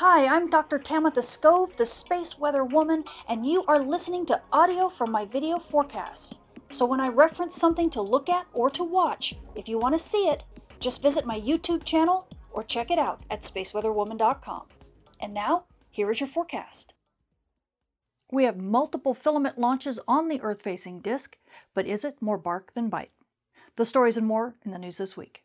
Hi, I'm Dr. Tamitha Skov, the Space Weather Woman, and you are listening to audio from my video forecast. So when I reference something to look at or to watch, if you want to see it, just visit my YouTube channel or check it out at spaceweatherwoman.com. And now, here is your forecast. We have multiple filament launches on the Earth facing disk, but is it more bark than bite? The stories and more in the news this week.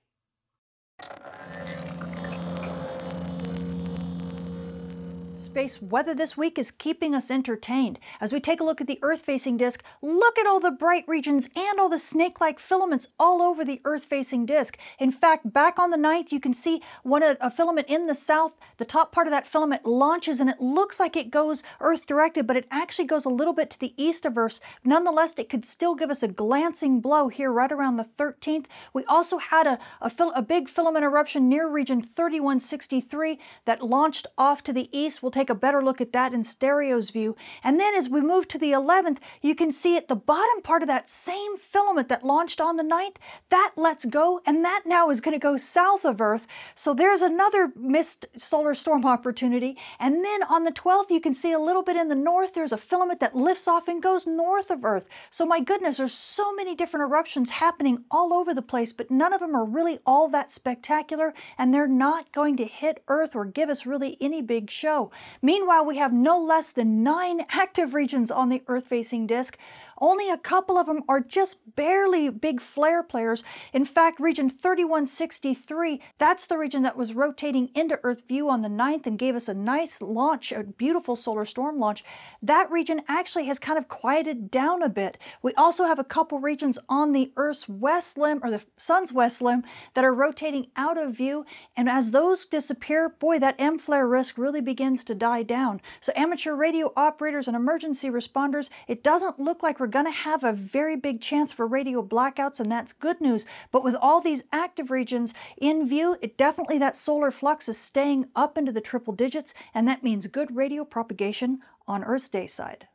Space weather this week is keeping us entertained. As we take a look at the Earth facing disk, look at all the bright regions and all the snake like filaments all over the Earth facing disk. In fact, back on the 9th, you can see one a, filament in the south. The top part of that filament launches and it looks like it goes Earth directed, but it actually goes a little bit to the east of Earth. Nonetheless, it could still give us a glancing blow here right around the 13th. We also had a, a, a big filament eruption near region 3163 that launched off to the east. We'll take a better look at that in stereo's view. And then as we move to the 11th, you can see at the bottom part of that same filament that launched on the 9th, that lets go, and that now is going to go south of Earth. So there's another missed solar storm opportunity. And then on the 12th, you can see a little bit in the north, there's a filament that lifts off and goes north of Earth. So my goodness, there's so many different eruptions happening all over the place, but none of them are really all that spectacular, and they're not going to hit Earth or give us really any big show. Meanwhile, we have no less than nine active regions on the Earth facing disk. Only a couple of them are just barely big flare players. In fact, region 3163, that's the region that was rotating into Earth view on the 9th and gave us a nice launch, a beautiful solar storm launch. That region actually has kind of quieted down a bit. We also have a couple regions on the Earth's west limb or the sun's west limb that are rotating out of view. And as those disappear, boy, that M flare risk really begins to die down. So amateur radio operators and emergency responders, it doesn't look like we're going to have a very big chance for radio blackouts, and that's good news. But with all these active regions in view, it definitely that solar flux is staying up into the triple digits, and that means good radio propagation on Earth's day side.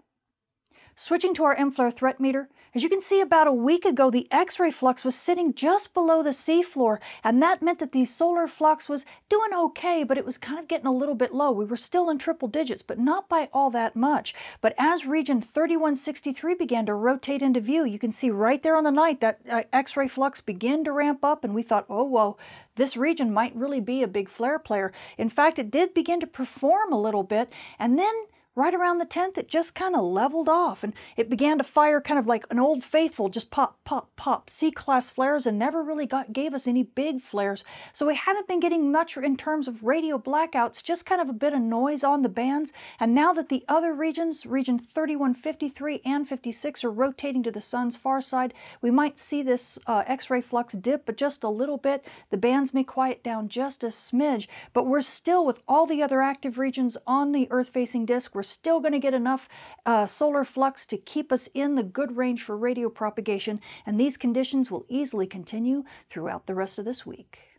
Switching to our M-flare threat meter, as you can see, about a week ago, the X-ray flux was sitting just below the C-floor, and that meant that the solar flux was doing okay, but it was kind of getting a little bit low. We were still in triple digits, but not by all that much. But as region 3163 began to rotate into view, you can see right there on the night that uh, X-ray flux began to ramp up, and we thought, oh, whoa, this region might really be a big flare player. In fact, it did begin to perform a little bit, and then right around the 10th, it just kind of leveled off and it began to fire kind of like an old faithful, just pop, pop, pop, C class flares and never really got, gave us any big flares. So we haven't been getting much in terms of radio blackouts, just kind of a bit of noise on the bands. And now that the other regions, region 31, 53, and 56, are rotating to the sun's far side, we might see this uh, X ray flux dip, but just a little bit. The bands may quiet down just a smidge, but we're still with all the other active regions on the Earth facing disk we're still going to get enough uh, solar flux to keep us in the good range for radio propagation, and these conditions will easily continue throughout the rest of this week.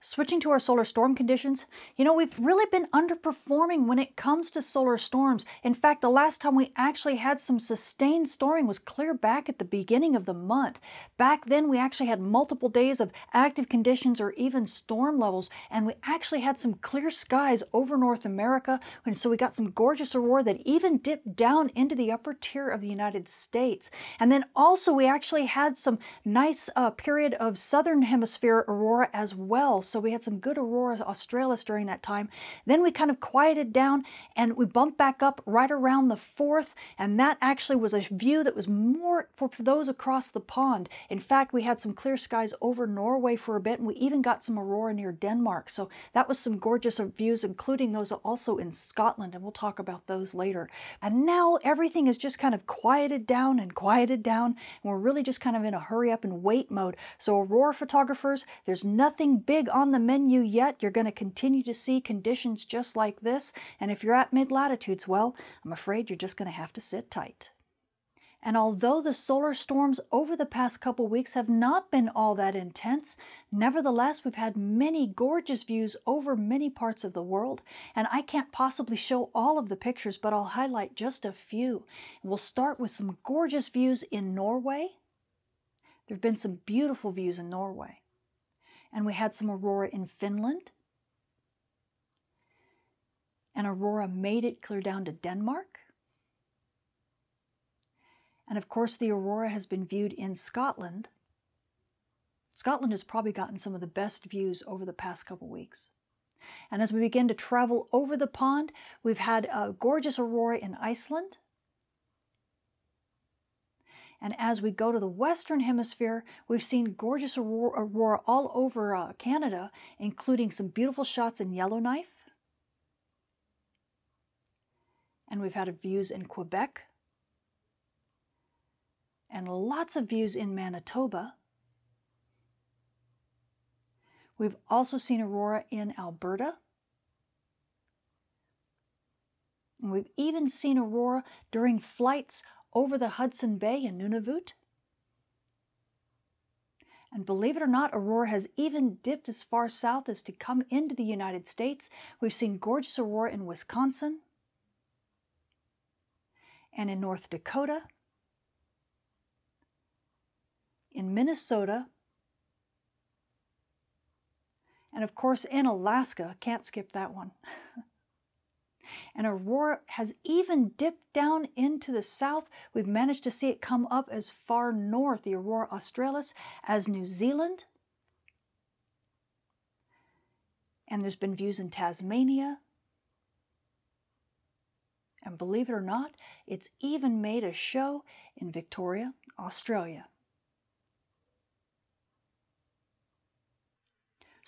Switching to our solar storm conditions, you know, we've really been underperforming when it comes to solar storms. In fact, the last time we actually had some sustained storming was clear back at the beginning of the month. Back then, we actually had multiple days of active conditions or even storm levels, and we actually had some clear skies over North America. And so we got some gorgeous aurora that even dipped down into the upper tier of the United States. And then also, we actually had some nice uh, period of southern hemisphere aurora as well. So we had some good aurora australis during that time. Then we kind of quieted down and we bumped back up right around the 4th. And that actually was a view that was more for those across the pond. In fact, we had some clear skies over Norway for a bit and we even got some aurora near Denmark. So that was some gorgeous views, including those also in Scotland. And we'll talk about those later. And now everything is just kind of quieted down and quieted down. And we're really just kind of in a hurry up and wait mode. So aurora photographers, there's nothing big on the menu yet, you're going to continue to see conditions just like this. And if you're at mid latitudes, well, I'm afraid you're just going to have to sit tight. And although the solar storms over the past couple weeks have not been all that intense, nevertheless, we've had many gorgeous views over many parts of the world. And I can't possibly show all of the pictures, but I'll highlight just a few. We'll start with some gorgeous views in Norway. There have been some beautiful views in Norway and we had some aurora in Finland. And aurora made it clear down to Denmark. And of course, the aurora has been viewed in Scotland. Scotland has probably gotten some of the best views over the past couple weeks. And as we begin to travel over the pond, we've had a gorgeous aurora in Iceland. And as we go to the Western Hemisphere, we've seen gorgeous aurora, aurora all over uh, Canada, including some beautiful shots in Yellowknife. And we've had views in Quebec. And lots of views in Manitoba. We've also seen aurora in Alberta. And we've even seen aurora during flights over the Hudson Bay in Nunavut. And believe it or not, aurora has even dipped as far south as to come into the United States. We've seen gorgeous aurora in Wisconsin and in North Dakota, in Minnesota, and of course in Alaska. Can't skip that one. and aurora has even dipped down into the south. We've managed to see it come up as far north, the aurora australis, as New Zealand. And there's been views in Tasmania. And believe it or not, it's even made a show in Victoria, Australia.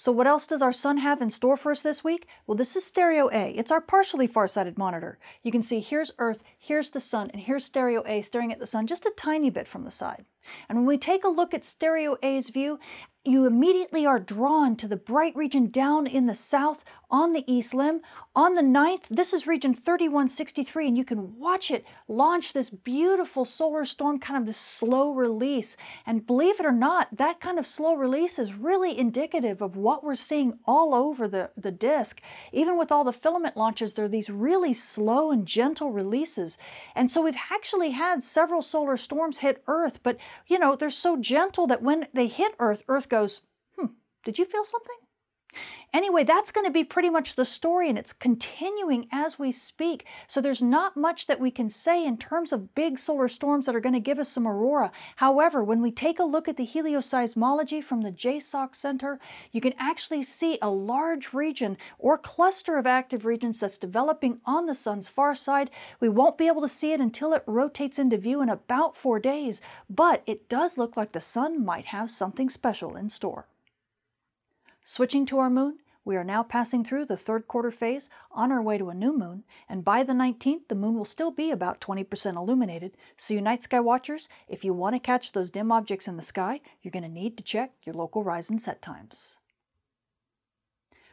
So what else does our sun have in store for us this week? Well, this is Stereo A. It's our partially far-sighted monitor. You can see here's Earth, here's the sun, and here's Stereo A staring at the sun just a tiny bit from the side. And when we take a look at Stereo A's view, you immediately are drawn to the bright region down in the south on the east limb. On the 9th, this is region 3163, and you can watch it launch this beautiful solar storm, kind of this slow release. And believe it or not, that kind of slow release is really indicative of what we're seeing all over the, the disk. Even with all the filament launches, there are these really slow and gentle releases. And so we've actually had several solar storms hit Earth, but you know, they're so gentle that when they hit Earth, Earth goes, hmm, did you feel something? Anyway, that's going to be pretty much the story, and it's continuing as we speak. So there's not much that we can say in terms of big solar storms that are going to give us some aurora. However, when we take a look at the helioseismology from the JSOC Center, you can actually see a large region or cluster of active regions that's developing on the sun's far side. We won't be able to see it until it rotates into view in about four days, but it does look like the sun might have something special in store. Switching to our moon, we are now passing through the third quarter phase on our way to a new moon, and by the 19th, the moon will still be about 20% illuminated. So, you night sky watchers, if you want to catch those dim objects in the sky, you're going to need to check your local rise and set times.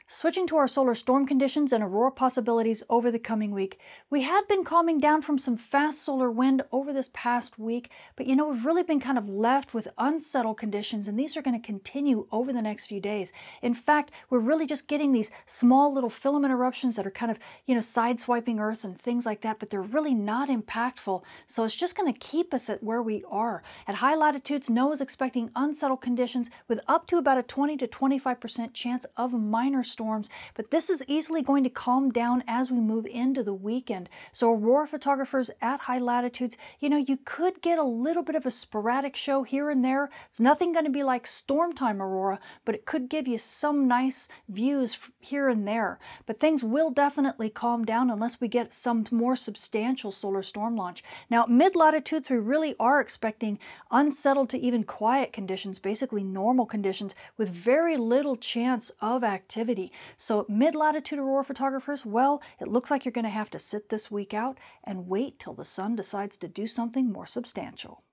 Switching to our solar storm conditions and aurora possibilities over the coming week, we had been calming down from some fast solar wind over this past week, but you know, we've really been kind of left with unsettled conditions, and these are going to continue over the next few days. In fact, we're really just getting these small little filament eruptions that are kind of, you know, sideswiping Earth and things like that, but they're really not impactful. So it's just going to keep us at where we are. At high latitudes, NOAA is expecting unsettled conditions with up to about a 20 to 25% chance of minor storms, but this is easily going to calm down as we move into the weekend. So aurora photographers at high latitudes, you know, you could get a little bit of a sporadic show here and there. It's nothing going to be like storm time aurora, but it could give you some nice views here and there. But things will definitely calm down unless we get some more substantial solar storm launch. Now, mid latitudes, we really are expecting unsettled to even quiet conditions, basically normal conditions with very little chance of activity. So mid-latitude aurora photographers, well, it looks like you're going to have to sit this week out and wait till the sun decides to do something more substantial.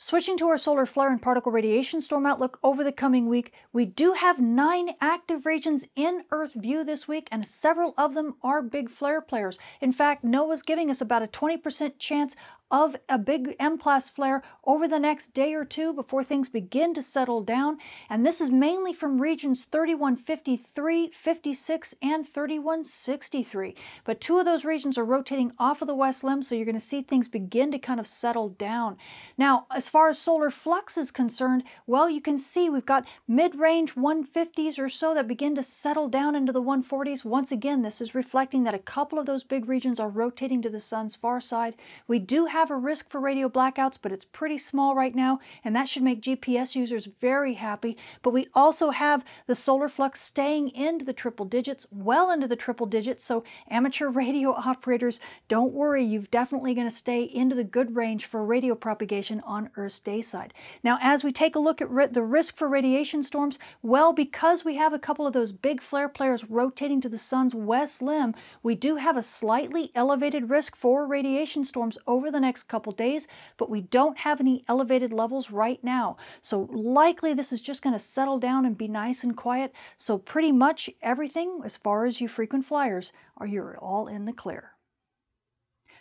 Switching to our solar flare and particle radiation storm outlook over the coming week, we do have nine active regions in Earth view this week, and several of them are big flare players. In fact, NOAA's giving us about a 20% chance of a big M-class flare over the next day or two before things begin to settle down. And this is mainly from regions 3153, 56, and 3163. But two of those regions are rotating off of the west limb, so you're going to see things begin to kind of settle down. Now, as far as solar flux is concerned, well, you can see we've got mid-range 150s or so that begin to settle down into the 140s. Once again, this is reflecting that a couple of those big regions are rotating to the sun's far side. We do have a risk for radio blackouts, but it's pretty small right now, and that should make GPS users very happy. But we also have the solar flux staying into the triple digits, well into the triple digits, so amateur radio operators, don't worry, you're definitely going to stay into the good range for radio propagation on Earth's day side. Now, as we take a look at the risk for radiation storms, well, because we have a couple of those big flare players rotating to the sun's west limb, we do have a slightly elevated risk for radiation storms over the next couple days, but we don't have any elevated levels right now. So likely this is just going to settle down and be nice and quiet. So pretty much everything as far as you frequent flyers are you're all in the clear.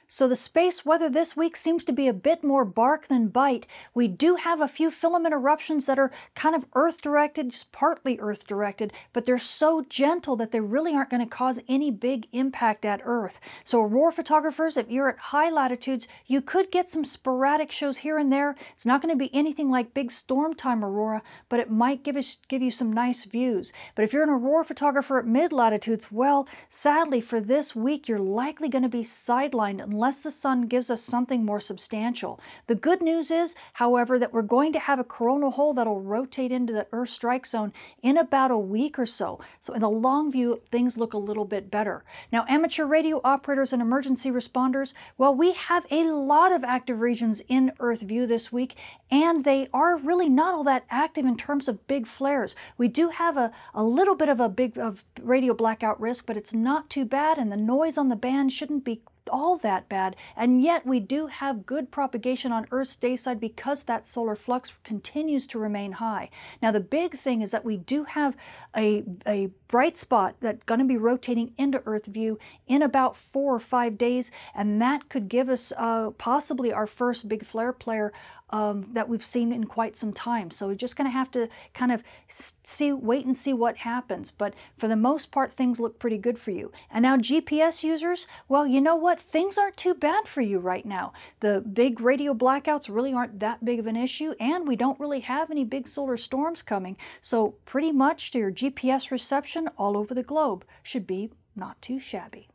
So the space weather this week seems to be a bit more bark than bite. We do have a few filament eruptions that are kind of earth directed, just partly earth directed, but they're so gentle that they really aren't going to cause any big impact at earth. So aurora photographers, if you're at high latitudes, you could get some sporadic shows here and there. It's not going to be anything like big storm time aurora, but it might give us give you some nice views. But if you're an aurora photographer at mid latitudes, well, sadly for this week you're likely going to be sidelined unless the sun gives us something more substantial. The good news is, however, that we're going to have a coronal hole that'll rotate into the Earth strike zone in about a week or so. So in the long view, things look a little bit better. Now, amateur radio operators and emergency responders, well, we have a lot of active regions in Earth view this week, and they are really not all that active in terms of big flares. We do have a, a little bit of a big of radio blackout risk, but it's not too bad, and the noise on the band shouldn't be all that bad, and yet we do have good propagation on Earth's day side because that solar flux continues to remain high. Now the big thing is that we do have a, a bright spot that's going to be rotating into Earth view in about four or five days, and that could give us uh, possibly our first big flare player um, that we've seen in quite some time. So we're just going to have to kind of see, wait and see what happens. But for the most part, things look pretty good for you. And now GPS users, well, you know what? Things aren't too bad for you right now. The big radio blackouts really aren't that big of an issue, and we don't really have any big solar storms coming. So pretty much your GPS reception all over the globe should be not too shabby.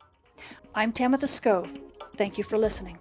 I'm Tamitha Skov. Thank you for listening.